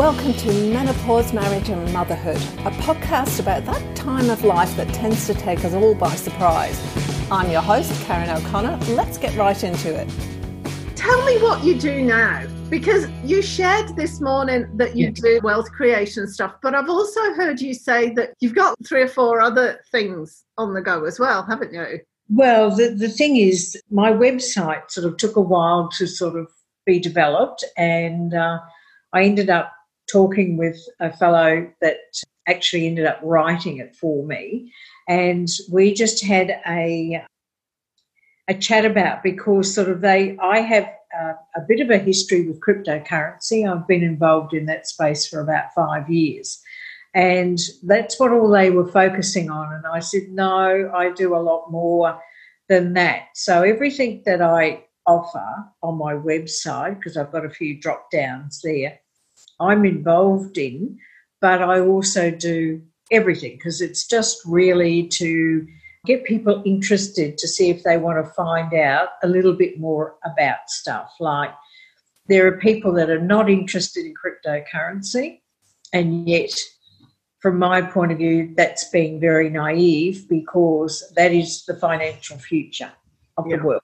Welcome to Menopause, Marriage and Motherhood, a podcast about that time of life that tends to take us all by surprise. I'm your host, Karen O'Connor. Let's get right into it. Tell me what you do now, because you shared this morning that you do wealth creation stuff, but I've also heard you say that you've got three or four other things on the go as well, haven't you? Well, the, the thing is, my website sort of took a while to sort of be developed, and uh, I ended up talking with a fellow that actually ended up writing it for me. And we just had a a chat about because sort of they I have uh, a bit of a history with cryptocurrency. I've been involved in that space for about five years. And that's what all they were focusing on. And I said, no, I do a lot more than that. So everything that I offer on my website, because I've got a few drop downs there, I'm involved in, but I also do everything because it's just really to get people interested to see if they want to find out a little bit more about stuff. Like there are people that are not interested in cryptocurrency, and yet, from my point of view, that's being very naive because that is the financial future of yeah. the world.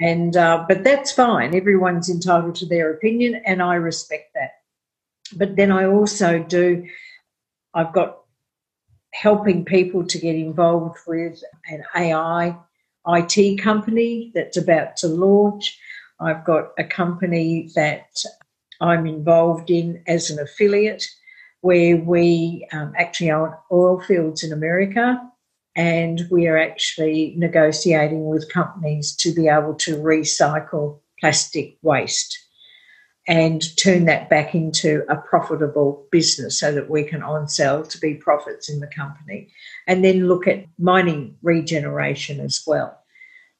And uh, but that's fine. Everyone's entitled to their opinion, and I respect that. But then I also do, I've got helping people to get involved with an AI IT company that's about to launch. I've got a company that I'm involved in as an affiliate where we um, actually own oil fields in America and we are actually negotiating with companies to be able to recycle plastic waste and turn that back into a profitable business so that we can on sell to be profits in the company. And then look at mining regeneration as well.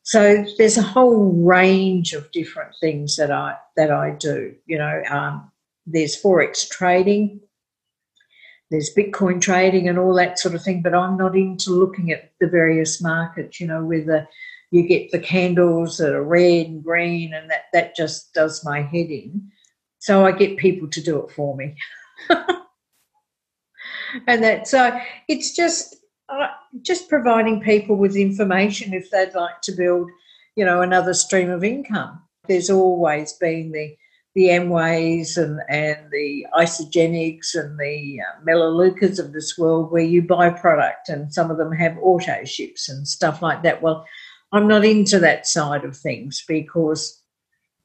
So there's a whole range of different things that i that i do you know um, there's forex trading there's bitcoin trading and all that sort of thing but i'm not into looking at the various markets you know whether you get the candles that are red and green and that that just does my head in so I get people to do it for me. and that so it's just uh, just providing people with information if they'd like to build, you know, another stream of income. There's always been the the Amways and, and the Isagenix and the uh, Melaleucas of this world where you buy product and some of them have auto ships and stuff like that. Well, I'm not into that side of things because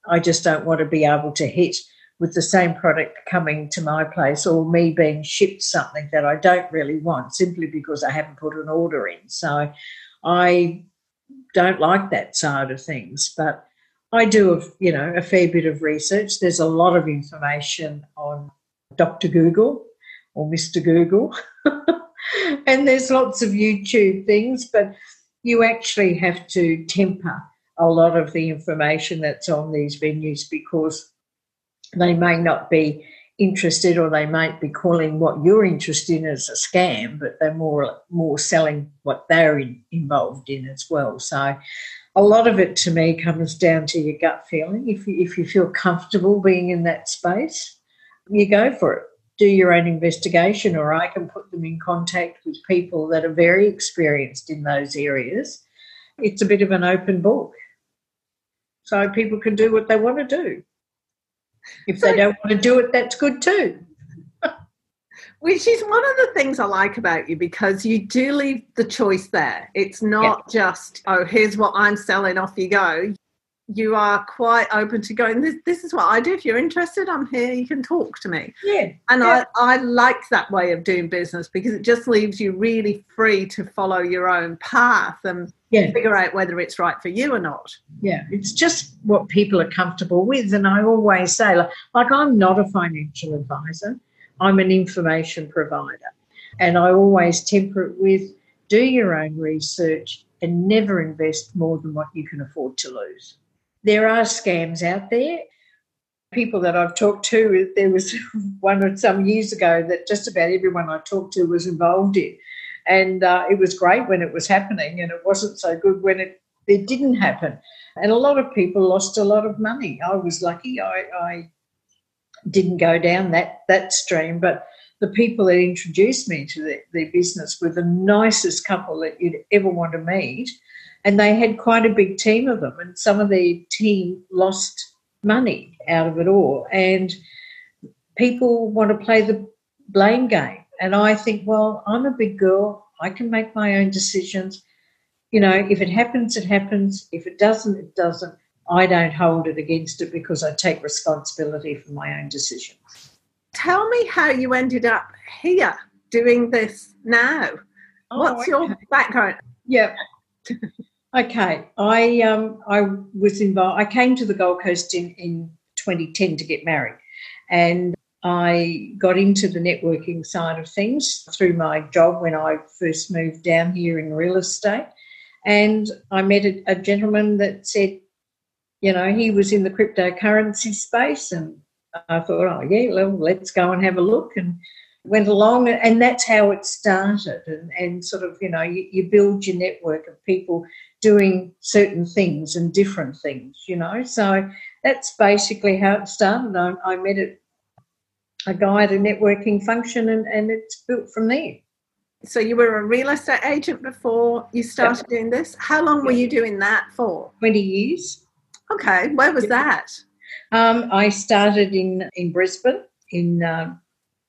I just don't want to be able to hit with the same product coming to my place or me being shipped something that I don't really want simply because I haven't put an order in. So I don't like that side of things, but I do, a, you know, a fair bit of research. There's a lot of information on Dr. Google or Mr. Google, and there's lots of YouTube things, but you actually have to temper a lot of the information that's on these venues because they may not be interested or they might be calling what you're interested in as a scam, but they're more more selling what they're in, involved in as well. So a lot of it to me comes down to your gut feeling. If you, if you feel comfortable being in that space, you go for it. Do your own investigation, or I can put them in contact with people that are very experienced in those areas. It's a bit of an open book. So people can do what they want to do. If they don't want to do it, that's good too. Which is one of the things I like about you because you do leave the choice there. It's not yeah. just, oh, here's what I'm selling, off you go. You are quite open to going, this, this is what I do. If you're interested, I'm here. You can talk to me. Yeah. And yeah. I, I like that way of doing business because it just leaves you really free to follow your own path and yeah. figure out whether it's right for you or not. Yeah, it's just what people are comfortable with. And I always say, like, like I'm not a financial advisor, I'm an information provider. And I always temper it with do your own research and never invest more than what you can afford to lose. There are scams out there. People that I've talked to, there was one or some years ago that just about everyone I talked to was involved in and uh, it was great when it was happening, and it wasn't so good when it, it didn't happen. And a lot of people lost a lot of money. I was lucky. I, I didn't go down that that stream, but the people that introduced me to the, the business were the nicest couple that you'd ever want to meet. And they had quite a big team of them, and some of the team lost money out of it all. And people want to play the blame game. And I think, well, I'm a big girl. I can make my own decisions. You know, if it happens, it happens. If it doesn't, it doesn't. I don't hold it against it because I take responsibility for my own decisions. Tell me how you ended up here doing this now. Oh, What's okay. your background? Yeah. okay. I um I was involved I came to the Gold Coast in, in 2010 to get married. And I got into the networking side of things through my job when I first moved down here in real estate. And I met a, a gentleman that said, you know, he was in the cryptocurrency space. And I thought, oh, yeah, well, let's go and have a look. And went along. And that's how it started. And, and sort of, you know, you, you build your network of people doing certain things and different things, you know. So that's basically how it started. I, I met a, a guy at a networking function and, and it's built from there. So you were a real estate agent before you started yep. doing this. How long were you doing that for? 20 years. Okay, where was that? Um, I started in, in Brisbane in uh,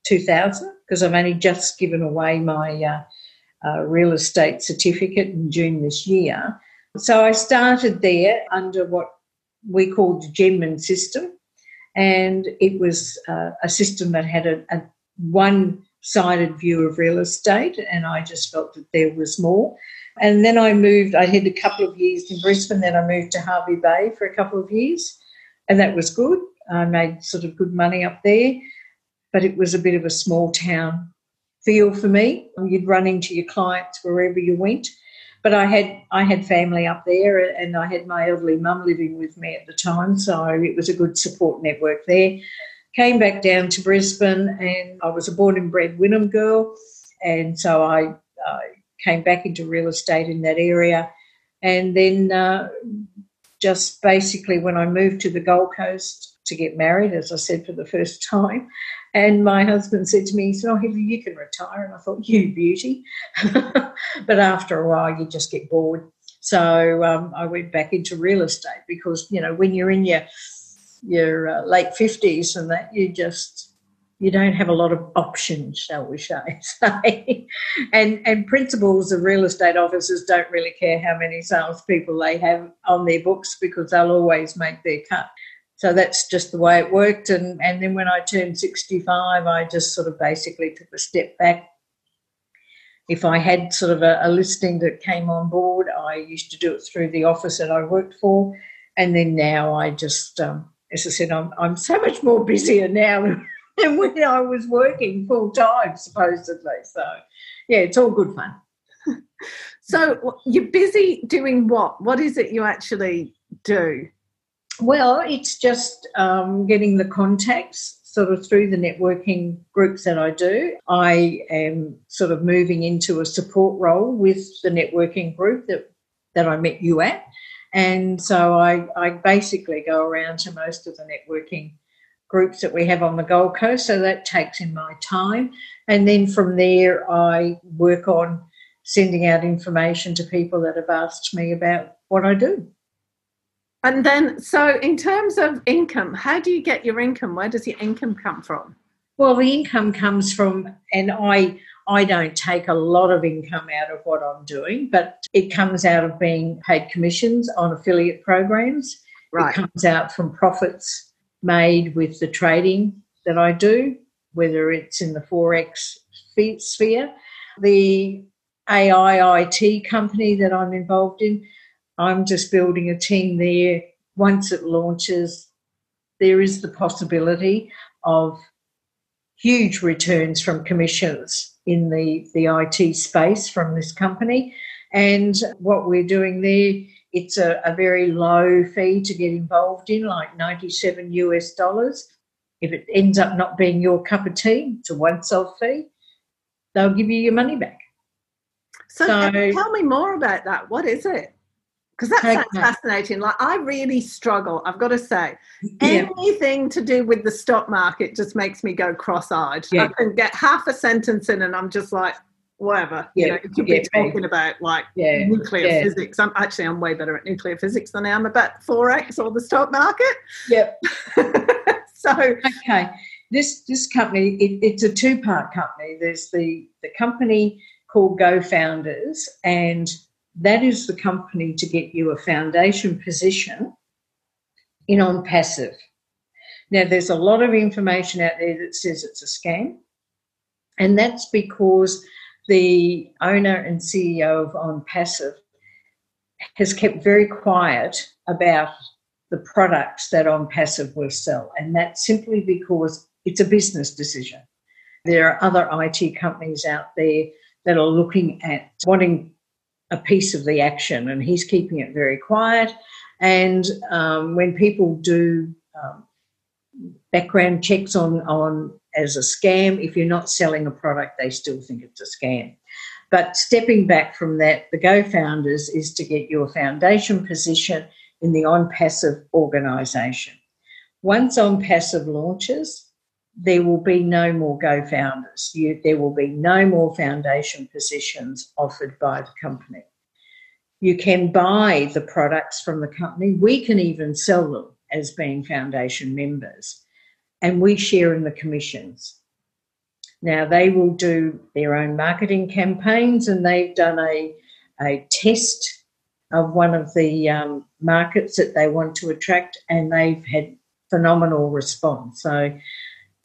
2000 because I've only just given away my uh, uh, real estate certificate in June this year. So I started there under what we called the Genman system, and it was uh, a system that had a, a one sided view of real estate, and I just felt that there was more. And then I moved, I had a couple of years in Brisbane, then I moved to Hervey Bay for a couple of years, and that was good. I made sort of good money up there, but it was a bit of a small town feel for me. You'd run into your clients wherever you went. But I had I had family up there, and I had my elderly mum living with me at the time, so it was a good support network there. Came back down to Brisbane, and I was a born and bred Wynnum girl, and so I, I came back into real estate in that area, and then uh, just basically when I moved to the Gold Coast to get married, as I said for the first time, and my husband said to me, he said, Oh, you can retire. And I thought, You beauty. but after a while, you just get bored. So um, I went back into real estate because, you know, when you're in your your uh, late 50s and that, you just, you don't have a lot of options, shall we say. and, and principals of real estate officers don't really care how many salespeople they have on their books because they'll always make their cut. So that's just the way it worked. And, and then when I turned 65, I just sort of basically took a step back. If I had sort of a, a listing that came on board, I used to do it through the office that I worked for. And then now I just, um, as I said, I'm, I'm so much more busier now than when I was working full time, supposedly. So, yeah, it's all good fun. so, you're busy doing what? What is it you actually do? Well, it's just um, getting the contacts sort of through the networking groups that I do. I am sort of moving into a support role with the networking group that, that I met you at. And so I, I basically go around to most of the networking groups that we have on the Gold Coast. So that takes in my time. And then from there, I work on sending out information to people that have asked me about what I do. And then, so in terms of income, how do you get your income? Where does your income come from? Well, the income comes from, and I I don't take a lot of income out of what I'm doing, but it comes out of being paid commissions on affiliate programs. Right. It comes out from profits made with the trading that I do, whether it's in the forex sphere, the AI IT company that I'm involved in I'm just building a team there. Once it launches, there is the possibility of huge returns from commissions in the, the IT space from this company. And what we're doing there, it's a, a very low fee to get involved in, like 97 US dollars. If it ends up not being your cup of tea, it's a once off fee, they'll give you your money back. So, so tell me more about that. What is it? Because that sounds okay. fascinating. Like I really struggle. I've got to say, yeah. anything to do with the stock market just makes me go cross-eyed. Yeah. I can get half a sentence in, and I'm just like, whatever. Yeah. You know, you could be talking about like nuclear physics. I'm actually I'm way better at nuclear physics than I am about forex or the stock market. Yep. so okay, this this company it, it's a two part company. There's the the company called Go Founders and that is the company to get you a foundation position in on passive. Now, there's a lot of information out there that says it's a scam, and that's because the owner and CEO of On Passive has kept very quiet about the products that On Passive will sell, and that's simply because it's a business decision. There are other IT companies out there that are looking at wanting a piece of the action, and he's keeping it very quiet. And um, when people do um, background checks on on as a scam, if you're not selling a product, they still think it's a scam. But stepping back from that, the Go Founders is to get your foundation position in the on passive organisation. Once on passive launches, there will be no more Go founders. You, there will be no more foundation positions offered by the company. You can buy the products from the company. We can even sell them as being foundation members, and we share in the commissions. Now, they will do their own marketing campaigns, and they've done a, a test of one of the um, markets that they want to attract, and they've had phenomenal response. So,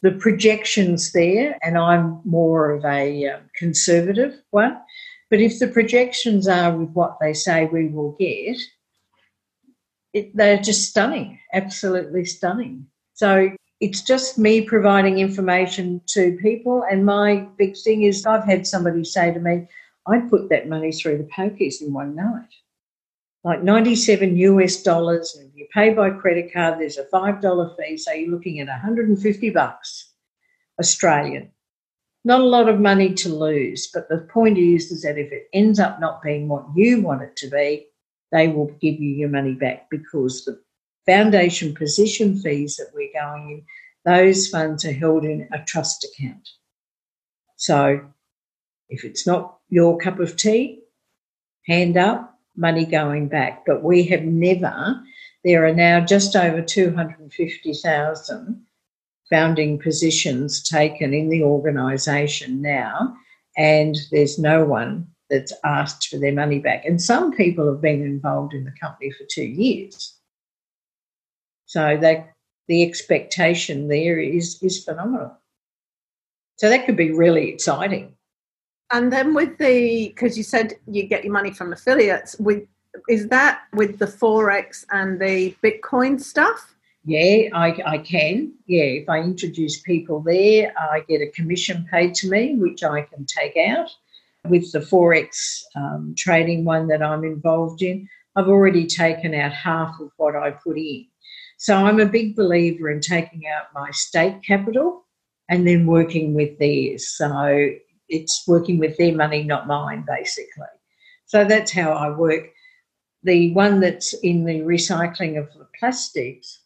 the projections there, and I'm more of a uh, conservative one, but if the projections are with what they say we will get, it, they're just stunning, absolutely stunning. So it's just me providing information to people. And my big thing is I've had somebody say to me, I'd put that money through the pokies in one night. Like 97 US dollars, and if you pay by credit card, there's a $5 fee, so you're looking at 150 bucks Australian. Not a lot of money to lose, but the point is, is that if it ends up not being what you want it to be, they will give you your money back because the foundation position fees that we're going in, those funds are held in a trust account. So if it's not your cup of tea, hand up, money going back. But we have never, there are now just over 250,000 founding positions taken in the organisation now, and there's no one that's asked for their money back. And some people have been involved in the company for two years. So they, the expectation there is, is phenomenal. So that could be really exciting. And then with the, because you said you get your money from affiliates, with is that with the forex and the Bitcoin stuff? Yeah, I, I can. Yeah, if I introduce people there, I get a commission paid to me, which I can take out. With the Forex um, trading one that I'm involved in, I've already taken out half of what I put in. So I'm a big believer in taking out my state capital and then working with theirs. So it's working with their money, not mine, basically. So that's how I work. The one that's in the recycling of the plastics,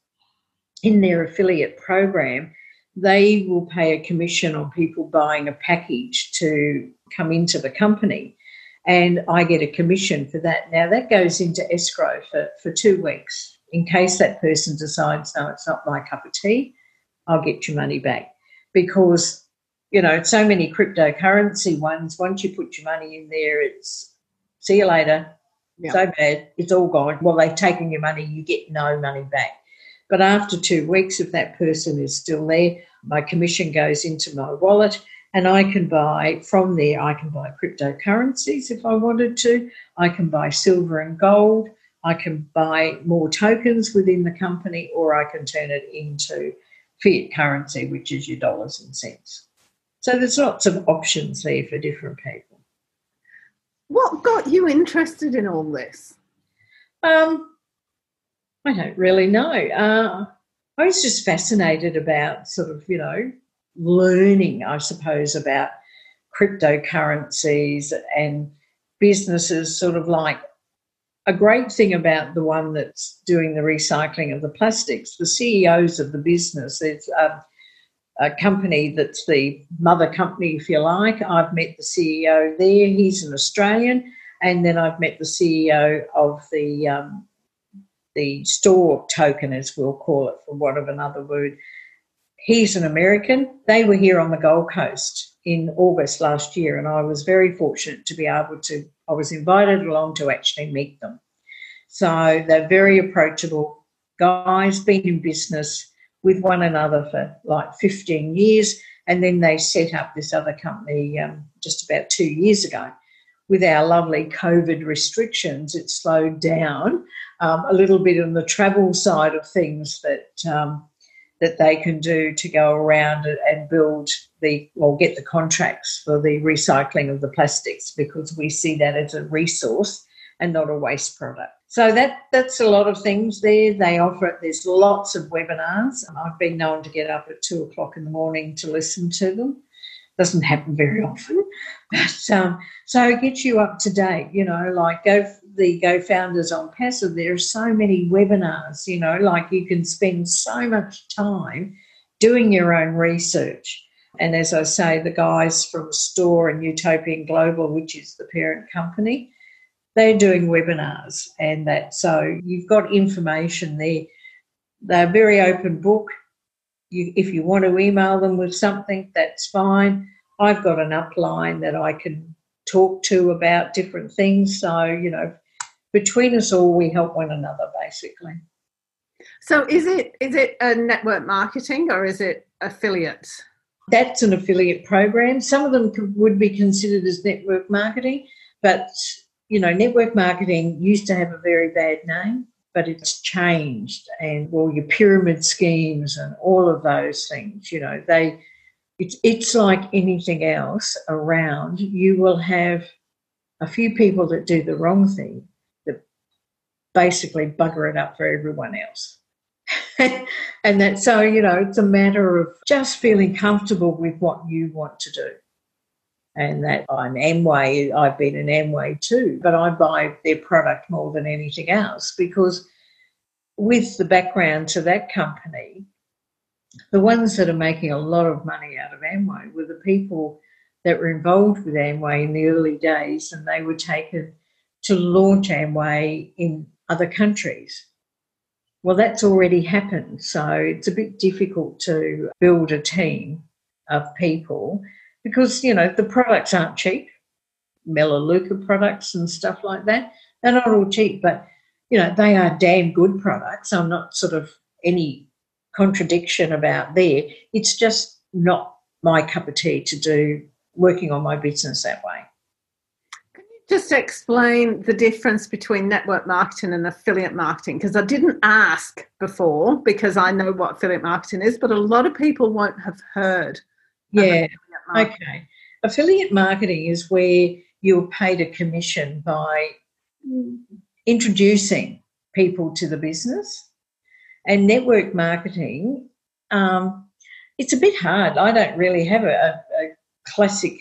in their affiliate program, they will pay a commission on people buying a package to come into the company. And I get a commission for that. Now, that goes into escrow for, for two weeks. In case that person decides, no, it's not my cup of tea, I'll get your money back. Because, you know, so many cryptocurrency ones, once you put your money in there, it's see you later. Yeah. So bad, it's all gone. Well, they've taken your money, you get no money back. But after two weeks, if that person is still there, my commission goes into my wallet and I can buy from there, I can buy cryptocurrencies if I wanted to, I can buy silver and gold, I can buy more tokens within the company, or I can turn it into fiat currency, which is your dollars and cents. So there's lots of options there for different people. What got you interested in all this? Um, I don't really know. Uh, I was just fascinated about sort of, you know, learning, I suppose, about cryptocurrencies and businesses sort of like a great thing about the one that's doing the recycling of the plastics, the CEOs of the business, there's a, a company that's the mother company, if you like. I've met the CEO there. He's an Australian. And then I've met the CEO of the um, the store token, as we'll call it, for want of another word. He's an American. They were here on the Gold Coast in August last year, and I was very fortunate to be able to I was invited along to actually meet them. So they're very approachable guys, been in business with one another for like 15 years. And then they set up this other company um, just about two years ago. With our lovely COVID restrictions, it slowed down um, a little bit on the travel side of things that um, that they can do to go around and build the or get the contracts for the recycling of the plastics because we see that as a resource and not a waste product. So that that's a lot of things there. They offer it. There's lots of webinars. I've been known to get up at two o'clock in the morning to listen to them. Doesn't happen very often, but um, so it gets you up to date. You know, like go the Go Founders on Passive. There are so many webinars. You know, like you can spend so much time doing your own research and as I say, the guys from Store and Utopian Global, which is the parent company, they're doing webinars and that. So you've got information there. They're a very open book. You, if you want to email them with something, that's fine. I've got an upline that I can talk to about different things. So, you know, between us all, we help one another basically. So, is it is it a network marketing or is it affiliates? that's an affiliate program. Some of them could, would be considered as network marketing, but you know, network marketing used to have a very bad name, but it's changed. And all your pyramid schemes and all of those things, you know, they it's it's like anything else around. You will have a few people that do the wrong thing that basically bugger it up for everyone else. and that so you know it's a matter of just feeling comfortable with what you want to do and that i'm amway i've been an amway too but i buy their product more than anything else because with the background to that company the ones that are making a lot of money out of amway were the people that were involved with amway in the early days and they were taken to launch amway in other countries well, that's already happened. So it's a bit difficult to build a team of people because, you know, the products aren't cheap. Melaleuca products and stuff like that. They're not all cheap, but, you know, they are damn good products. I'm not sort of any contradiction about there. It's just not my cup of tea to do working on my business that way Can you just explain the difference between network marketing and affiliate marketing? Because I didn't ask before because I know what affiliate marketing is, but a lot of people won't have heard. Yeah. Okay. Affiliate marketing is where you're paid a commission by introducing people to the business. And network marketing, um, it's a bit hard. I don't really have a, a classic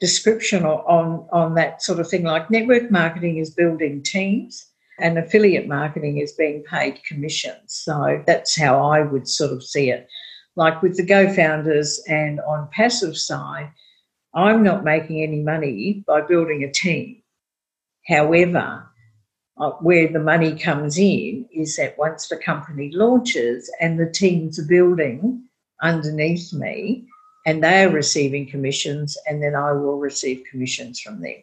description on, on that sort of thing. Like network marketing is building teams and affiliate marketing is being paid commissions. So that's how I would sort of see it. Like with the Go Founders and on passive side, I'm not making any money by building a team. However, uh, where the money comes in is that once the company launches and the teams are building underneath me, and they are receiving commissions, and then I will receive commissions from them.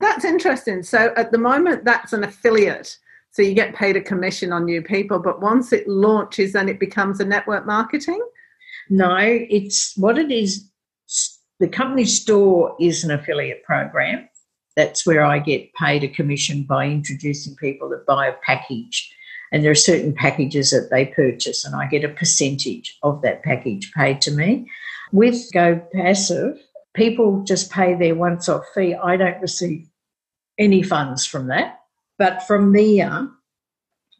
That's interesting. So at the moment, that's an affiliate. So you get paid a commission on new people, but once it launches, then it becomes a network marketing? No, it's what it is. The company store is an affiliate program. That's where I get paid a commission by introducing people that buy a package. And there are certain packages that they purchase, and I get a percentage of that package paid to me. With Go Passive, people just pay their once off fee. I don't receive any funds from that. But from there,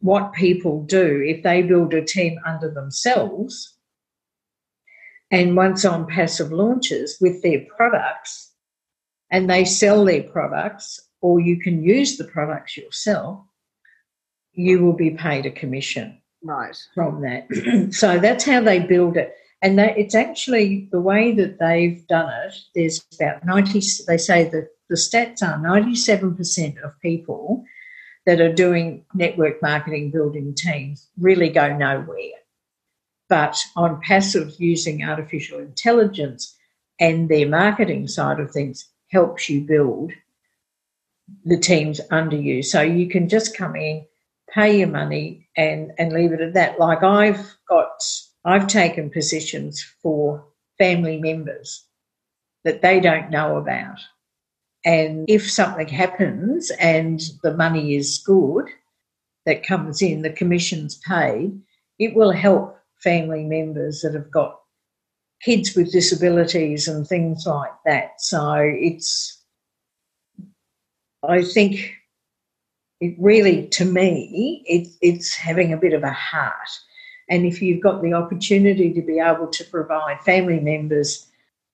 what people do, if they build a team under themselves, and once on passive launches with their products, and they sell their products, or you can use the products yourself, you will be paid a commission right from that. so that's how they build it. And that it's actually the way that they've done it. There's about 90, they say that the stats are 97% of people that are doing network marketing building teams really go nowhere. But on passive using artificial intelligence and their marketing side of things helps you build the teams under you. So you can just come in, pay your money and, and leave it at that. Like I've got, I've taken positions for family members that they don't know about. And if something happens and the money is good that comes in, the commission's paid, it will help family members that have got kids with disabilities and things like that. So it's, I think it really, to me, it, it's having a bit of a heart. And if you've got the opportunity to be able to provide family members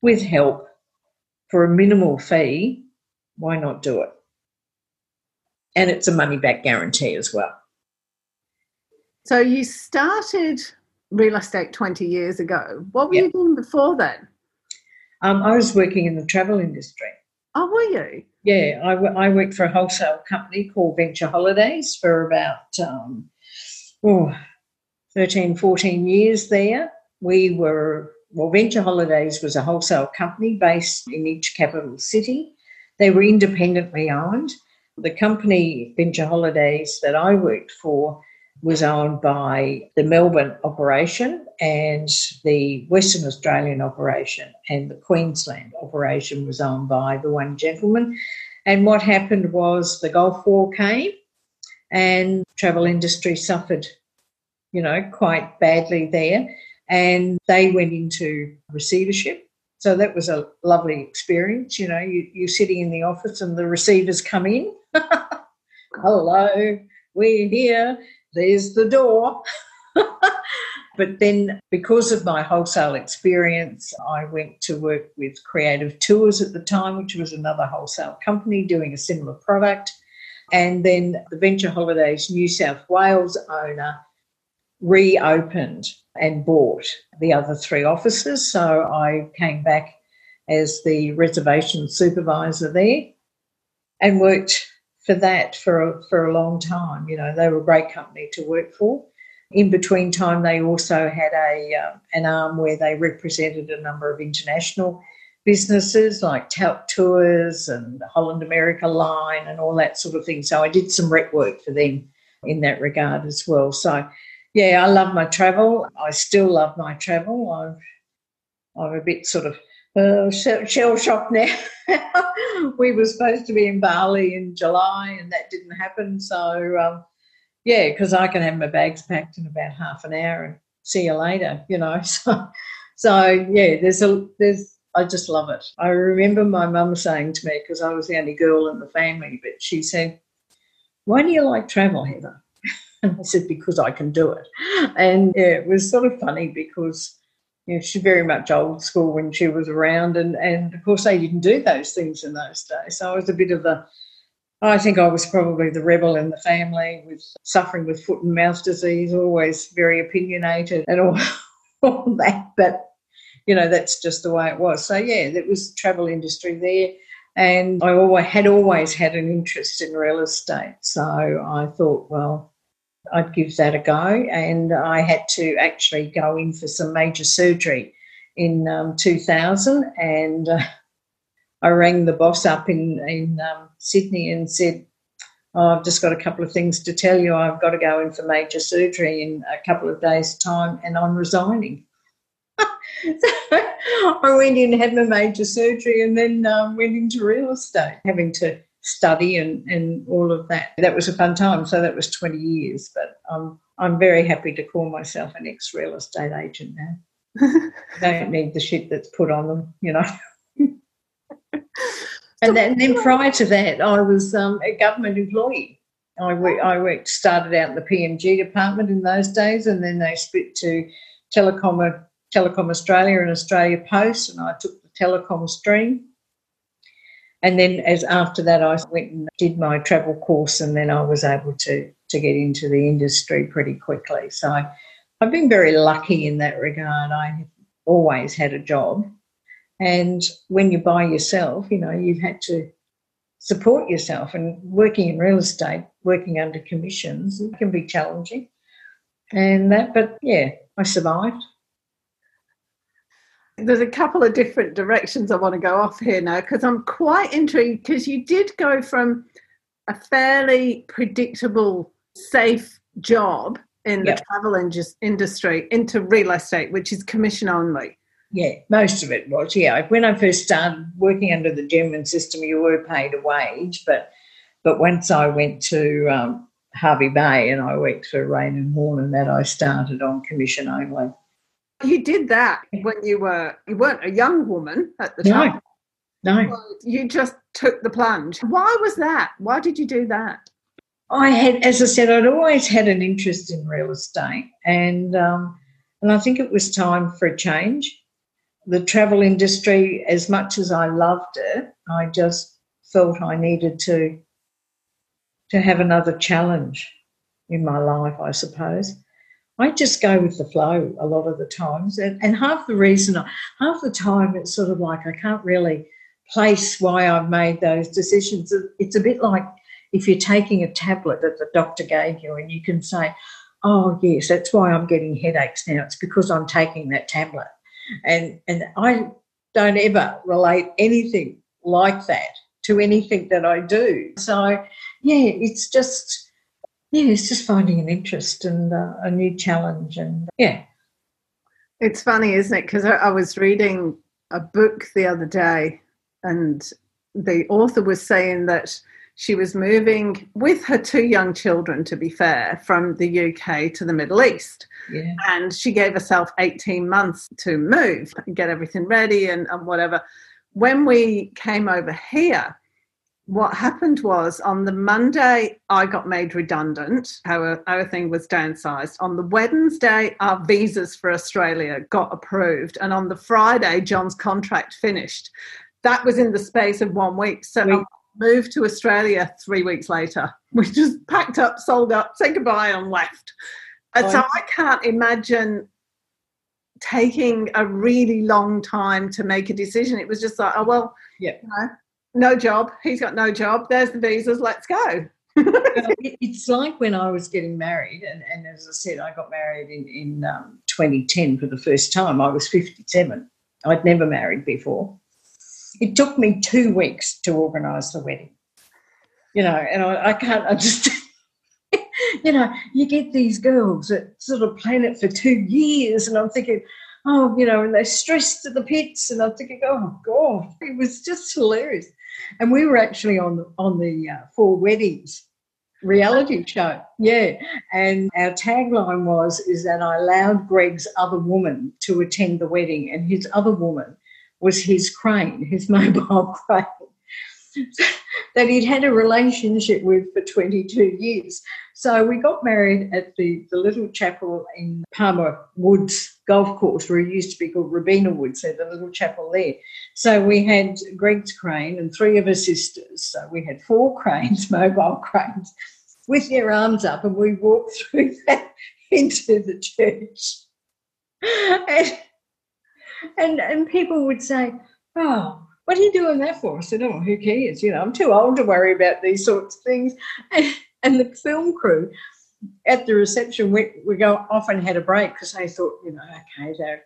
with help for a minimal fee, why not do it? And it's a money back guarantee as well. So you started real estate 20 years ago. What were you doing before then? Um, I was working in the travel industry. Oh, were you? Yeah, I, I worked for a wholesale company called Venture Holidays for about um, oh, 13, 14 years there. We were, well, Venture Holidays was a wholesale company based in each capital city. They were independently owned. The company, Venture Holidays, that I worked for was owned by the Melbourne operation and the Western Australian operation, and the Queensland operation was owned by the one gentleman. And what happened was the Gulf War came, and travel industry suffered, you know, quite badly there, and they went into receivership. So that was a lovely experience. You know, you, you're sitting in the office and the receivers come in. Hello, we're here there's the door. but then, because of my wholesale experience, I went to work with Creative Tours at the time, which was another wholesale company doing a similar product. And then the Venture Holidays New South Wales owner reopened and bought the other three offices. So I came back as the reservation supervisor there and worked for that for a, for a long time. You know, they were a great company to work for. In between time, they also had a uh, an arm where they represented a number of international businesses like Tauck Tours and Holland America Line and all that sort of thing. So I did some rep work for them in that regard as well. So yeah, I love my travel. I still love my travel. I've I'm a bit sort of uh, shell shocked now. we were supposed to be in Bali in July, and that didn't happen. So, um, yeah, because I can have my bags packed in about half an hour and see you later. You know, so so yeah, there's a there's. I just love it. I remember my mum saying to me because I was the only girl in the family, but she said, "Why do you like travel, Heather?" And I said, "Because I can do it." And yeah, it was sort of funny because you know, she's very much old school when she was around, and and of course they didn't do those things in those days. So I was a bit of the, I think I was probably the rebel in the family with suffering with foot and mouth disease, always very opinionated and all, all that. But you know that's just the way it was. So yeah, there was travel industry there, and I always had always had an interest in real estate. So I thought, well, I'd give that a go. And I had to actually go in for some major surgery in um, 2000. And uh, I rang the boss up in, in um, Sydney and said, oh, I've just got a couple of things to tell you. I've got to go in for major surgery in a couple of days' time and I'm resigning. so I went in, had my major surgery, and then um, went into real estate, having to study and, and all of that. That was a fun time. So that was 20 years. But I'm, I'm very happy to call myself an ex real estate agent now. Don't need the shit that's put on them, you know. and, then, and then prior to that, I was um, a government employee. I, worked, I worked, started out in the PMG department in those days, and then they split to Telecom, Telecom Australia and Australia Post, and I took the telecom stream And then as after that, I went and did my travel course, and then I was able to to get into the industry pretty quickly. So I've been very lucky in that regard. I always had a job, and when you're by yourself, you know, you've had to support yourself. And working in real estate, working under commissions, it can be challenging. And that, but yeah, I survived. There's a couple of different directions I want to go off here now because I'm quite intrigued because you did go from a fairly predictable, safe job in yep. the travel industry into real estate, which is commission only. Yeah, most of it was. Yeah, when I first started working under the German system, you were paid a wage, but but once I went to um, Hervey Bay and I worked for Raine and Horne and that I started on commission only. You did that when you were you weren't a young woman at the time. No, no. You just took the plunge. Why was that? Why did you do that? I had, as I said, I'd always had an interest in real estate, and um, and I think it was time for a change. The travel industry, as much as I loved it, I just felt I needed to to have another challenge in my life, I suppose. I just go with the flow a lot of the times. And, and half the reason, half the time, it's sort of like I can't really place why I've made those decisions. It's a bit like if you're taking a tablet that the doctor gave you and you can say, oh, yes, that's why I'm getting headaches now. It's because I'm taking that tablet. And, and I don't ever relate anything like that to anything that I do. So, yeah, it's just, yeah, it's just finding an interest and uh, a new challenge. And yeah. It's funny, isn't it? Because I, I was reading a book the other day and the author was saying that she was moving with her two young children, to be fair, from the UK to the Middle East. Yeah. And she gave herself 18 months to move and get everything ready and, and whatever. When we came over here, what happened was on the Monday, I got made redundant. Our, our thing was downsized. On the Wednesday, our visas for Australia got approved. And on the Friday, John's contract finished. That was in the space of one week. So we moved to Australia three weeks later. We just packed up, sold up, said goodbye, and left. And oh, so I can't imagine taking a really long time to make a decision. It was just like, oh well, yeah, you know, no job. He's got no job. There's the visas. Let's go. it's like when I was getting married, and, and as I said, I got married in, in um, 2010 for the first time. I was 57. I'd never married before. It took me two weeks to organise the wedding. You know, and I, I can't understand. you know, you get these girls that sort of plan it for two years, and I'm thinking, oh, you know, and they're stressed to the pits, and I'm thinking, oh God, it was just hilarious. And we were actually on on the uh, Four Weddings reality show, yeah. And our tagline was is that I allowed Greg's other woman to attend the wedding, and his other woman was his crane, his mobile crane, that he'd had a relationship with for 22 years. So we got married at the, the little chapel in Palmer Woods golf course where it used to be called Robina Woods, so the little chapel there. So we had Greg's crane and three of her sisters. So we had four cranes, mobile cranes, with their arms up, and we walked through that into the church. And and and people would say, "Oh, what are you doing that for?" I said, "Oh, who cares? You know, I'm too old to worry about these sorts of things." And, and the film crew at the reception, we we go off and had a break because they thought, you know, okay, they're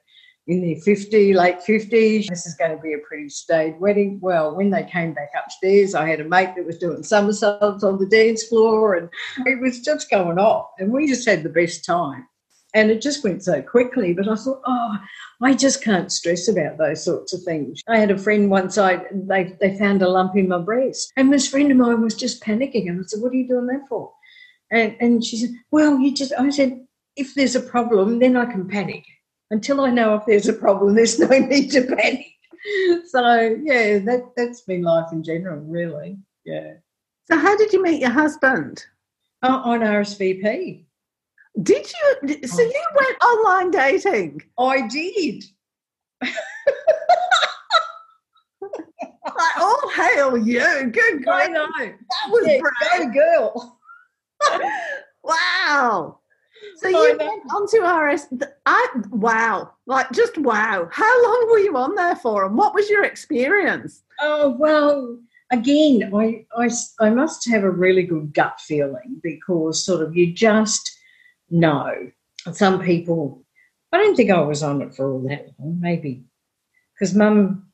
in their 50, late 50s. This is going to be a pretty staid wedding. Well, when they came back upstairs, I had a mate that was doing somersaults on the dance floor and it was just going off. And we just had the best time. And it just went so quickly. But I thought, oh, I just can't stress about those sorts of things. I had a friend once, I they, they found a lump in my breast. And this friend of mine was just panicking. And I said, What are you doing that for? And, and she said, Well, you just, I said, if there's a problem, then I can panic. Until I know if there's a problem, there's no need to panic. So, yeah, that, that's been life in general, really. Yeah. So, how did you meet your husband? Oh, on RSVP. Did you? So you went online dating? I did. like, oh, hail you. Good I know. That was Yeah, brave. girl. Wow. So I you know. went onto RS. I wow, like just wow. How long were you on there for, and what was your experience? Oh well, again, I, I, I must have a really good gut feeling because sort of you just know. Some people, I don't think I was on it for all that long, maybe because mum.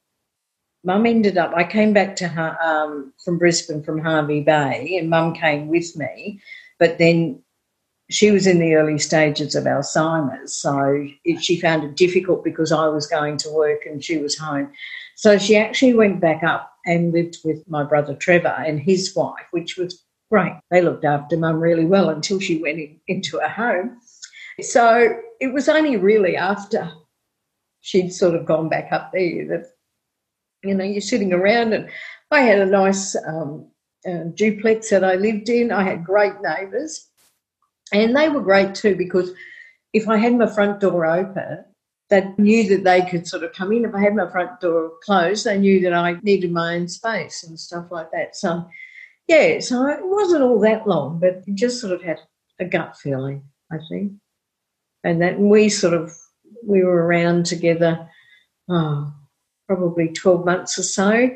Mum ended up. I came back to her um, from Brisbane from Hervey Bay, and Mum came with me. But then she was in the early stages of Alzheimer's, so it, she found it difficult because I was going to work and she was home. So she actually went back up and lived with my brother Trevor and his wife, which was great. They looked after mum really well until she went in, into a home. So it was only really after she'd sort of gone back up there that, you know, you're sitting around and I had a nice um, uh, duplex that I lived in. I had great neighbours and they were great too because if I had my front door open, they knew that they could sort of come in. If I had my front door closed, they knew that I needed my own space and stuff like that. So, yeah, so it wasn't all that long, but just sort of had a gut feeling, I think. And that we sort of, we were around together, oh, probably 12 months or so.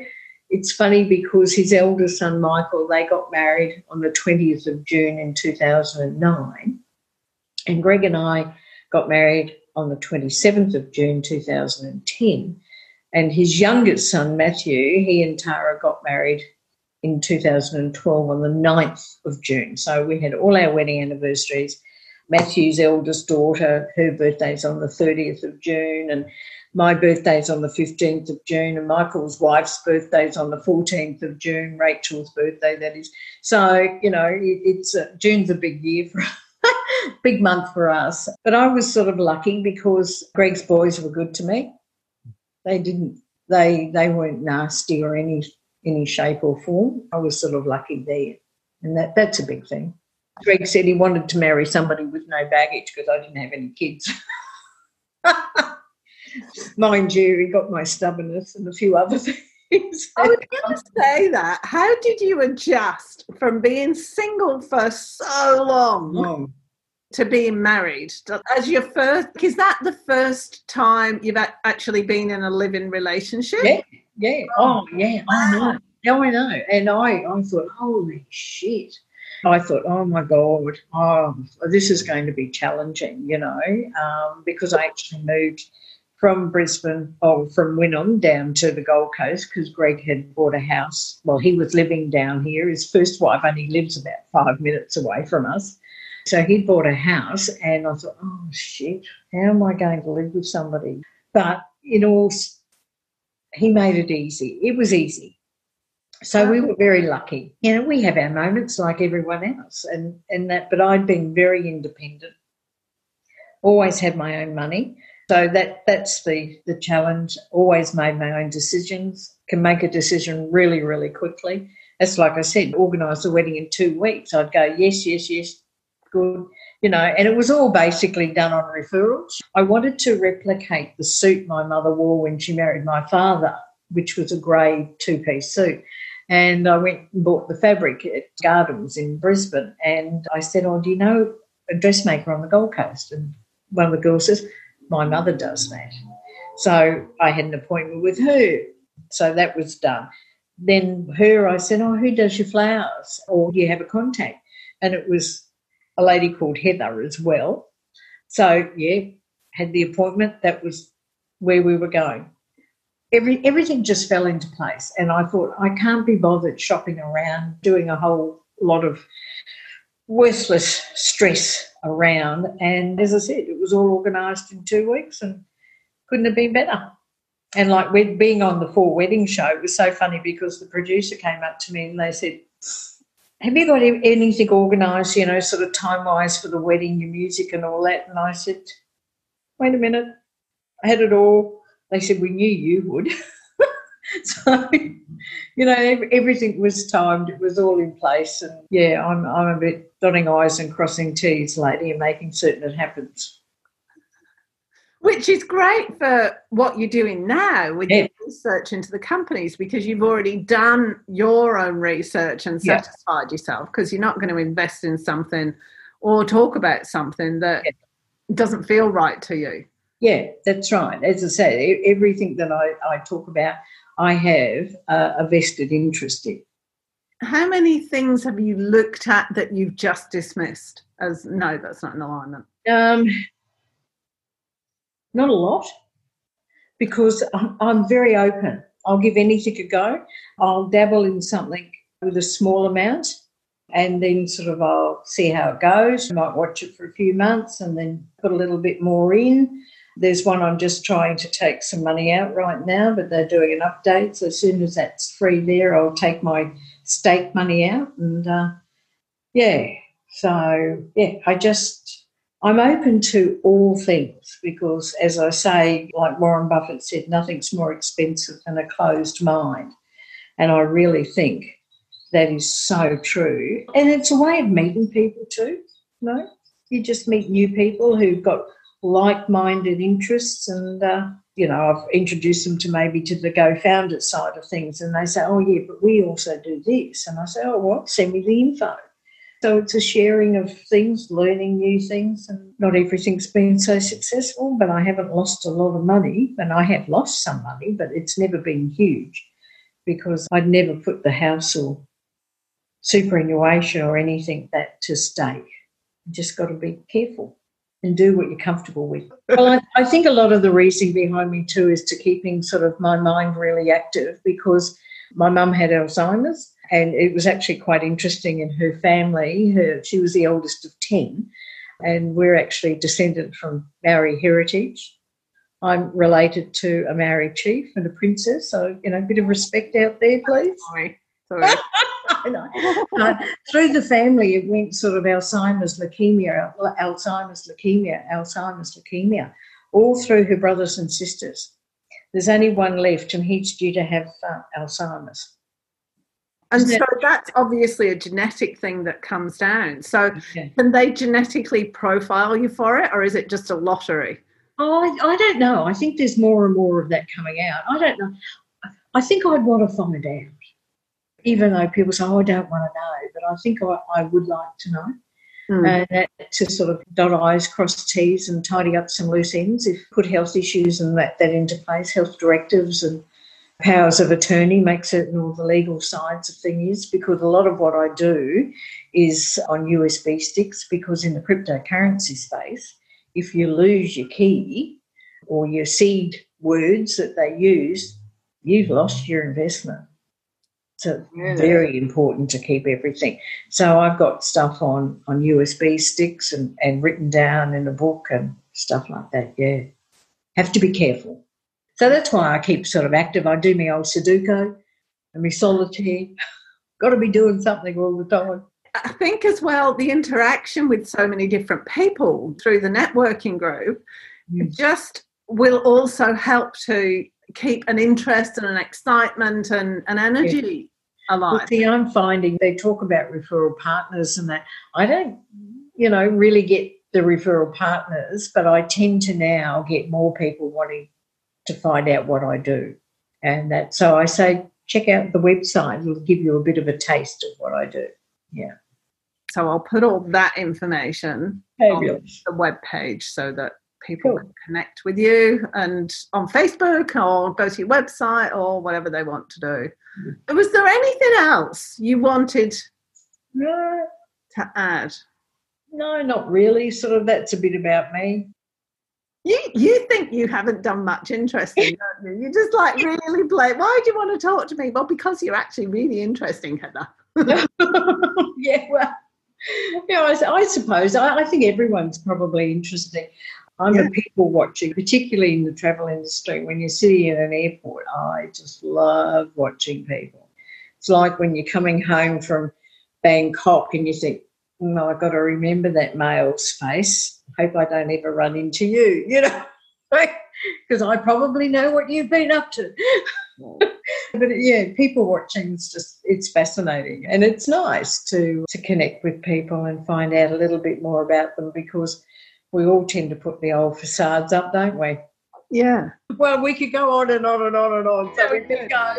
It's funny because his elder son, Michael, they got married on the 20th of June in 2009. And Greg and I got married on the 27th of June 2010. And his youngest son, Matthew, he and Tara got married in 2012 on the 9th of June. So we had all our wedding anniversaries. Matthew's eldest daughter, her birthday's on the 30th of June, and my birthday's on the 15th of June, and Michael's wife's birthday's on the 14th of June, Rachel's birthday, that is. So, you know, it, it's uh, June's a big year for us, big month for us. But I was sort of lucky because Greg's boys were good to me. They didn't they they weren't nasty or any any shape or form. I was sort of lucky there. And that that's a big thing. Greg said he wanted to marry somebody with no baggage because I didn't have any kids. Mind you, he got my stubbornness and a few other things. I was going to say that. How did you adjust from being single for so long Oh, to being married? As your first, is that the first time you've actually been in a living relationship? Yeah. Yeah. Oh, yeah. I know. No, I know. And I, I thought, holy shit. I thought, oh my God, oh, this is going to be challenging, you know, um, because I actually moved from Brisbane, or from Wynnum down to the Gold Coast because Greg had bought a house. Well, he was living down here. His first wife only lives about five minutes away from us. So he bought a house, and I thought, oh shit, how am I going to live with somebody? But in all he made it easy. It was easy. So we were very lucky. You know, we have our moments like everyone else and, and that but I'd been very independent. Always had my own money. So that that's the the challenge. Always made my own decisions, can make a decision really, really quickly. That's like I said, organise the wedding in two weeks. I'd go, yes, yes, yes, good. You know, and it was all basically done on referrals. I wanted to replicate the suit my mother wore when she married my father, which was a grey two piece suit. And I went and bought the fabric at Gardens in Brisbane. And I said, Oh, do you know a dressmaker on the Gold Coast? And one of the girls says, My mother does that. So I had an appointment with her. So that was done. Then her, I said, Oh, who does your flowers? Or do you have a contact? And it was a lady called Heather as well. So, yeah, had the appointment. That was where we were going. Every, everything just fell into place. And I thought, I can't be bothered shopping around, doing a whole lot of worthless stress around. And as I said, it was all organised in two weeks and couldn't have been better. And like being on the Four Wedding show, it was so funny because the producer came up to me and they said, have you got anything organised, you know, sort of time wise for the wedding, your music and all that? And I said, wait a minute, I had it all. They said, we knew you would. so, you know, everything was timed, it was all in place. And yeah, I'm, I'm a bit dotting I's and crossing T's lately and making certain it happens. Which is great for what you're doing now with Yeah. Research into the companies because you've already done your own research and Yeah. satisfied yourself because you're not going to invest in something or talk about something that Yeah. doesn't feel right to you. Yeah, that's right. As I say, everything that I, I talk about, I have uh, a vested interest in. How many things have you looked at that you've just dismissed as no, that's not an alignment? Um, not a lot, because I'm, very open. I'll give anything a go. I'll dabble in something with a small amount, and then sort of I'll see how it goes. I might watch it for a few months and then put a little bit more in. There's one I'm just trying to take some money out right now, but they're doing an update. So as soon as that's free there, I'll take my stake money out. And uh, yeah, so yeah, I just, I'm open to all things because, as I say, like Warren Buffett said, nothing's more expensive than a closed mind. And I really think that is so true. And it's a way of meeting people too, you know? You just meet new people who've got like-minded interests and uh, you know i've introduced them to maybe to the go founder side of things and they say oh yeah but we also do this and i say oh what send me the info so it's a sharing of things learning new things and not everything's been so successful but i haven't lost a lot of money and i have lost some money but it's never been huge because i'd never put the house or superannuation or anything that to stake you just got to be careful and do what you're comfortable with. Well, I, I think a lot of the reasoning behind me too is to keeping sort of my mind really active because my mum had Alzheimer's and it was actually quite interesting in her family. Her, she was the oldest of 10 and we're actually descended from Maori heritage. I'm related to a Maori chief and a princess, so you know, a bit of respect out there, please. Sorry. Sorry. Uh, through the family, it went sort of Alzheimer's, leukemia, Alzheimer's, leukemia, Alzheimer's, leukemia, all through her brothers and sisters. There's only one left, and he's due to have uh, Alzheimer's. and so that's obviously a genetic thing that comes down. So Yeah. can they genetically profile you for it or is it just a lottery? Oh, I, I don't know. I think there's more and more of that coming out. I don't know. I think I'd want to find out, even though people say, oh, I don't want to know, but I think I, I would like to know. Hmm. And that, to sort of dot I's, cross T's, and tidy up some loose ends. If put health issues and that, that into place, health directives and powers of attorney, make certain all the legal sides of things. Because a lot of what I do is on USB sticks. Because in the cryptocurrency space, if you lose your key or your seed words that they use, you've lost your investment. So Really? very important to keep everything. So I've got stuff on on USB sticks and, and written down in a book and stuff like that. Yeah, have to be careful. So that's why I keep sort of active. I do my old Sudoku and my solitaire. got to be doing something all the time. I think as well the interaction with so many different people through the networking group Mm. just will also help to keep an interest and an excitement and an energy Well, alive. see, I'm finding they talk about referral partners and that. I don't, you know, really get the referral partners, but I tend to now get more people wanting to find out what I do. And that, so I say, check out the website. It'll give you a bit of a taste of what I do. Yeah. So I'll put all that information Fabulous. on the web page so that people Cool. can connect with you and on Facebook or go to your website or whatever they want to do. Mm. Was there anything else you wanted No, to add? no, not really. Sort of that's a bit about me. You you think you haven't done much interesting, don't you? You're just like really play. Why do you want to talk to me? Well, because you're actually really interesting, Heather. yeah, well, yeah, I, I suppose. I, I think everyone's probably interesting. I'm Yeah. a people watching, particularly in the travel industry. When you're sitting in an airport, I just love watching people. It's like when you're coming home from Bangkok and you think, no, I've got to remember that male's face. Hope I don't ever run into you, you know, because I probably know what you've been up to. but yeah, people watching is just it's fascinating and it's nice to to connect with people and find out a little bit more about them because we all tend to put the old facades up, don't we? Yeah. Well, we could go on and on and on and on. So Yeah, we we could could. go.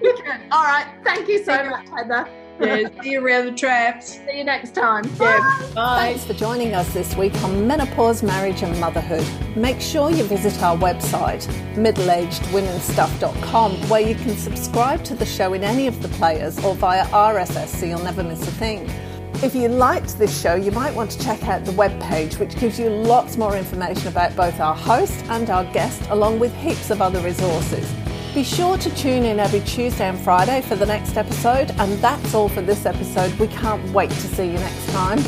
Good. All right. Thank you so much, Heather. Yeah, see you around the traps. See you next time. Yeah. Bye. Thanks for joining us this week on Menopause, Marriage and Motherhood. Make sure you visit our website, middleagedwomenstuff.com, where you can subscribe to the show in any of the players or via RSS so you'll never miss a thing. If you liked this show, you might want to check out the webpage, which gives you lots more information about both our host and our guest, along with heaps of other resources. Be sure to tune in every Tuesday and Friday for the next episode, and that's all for this episode. We can't wait to see you next time.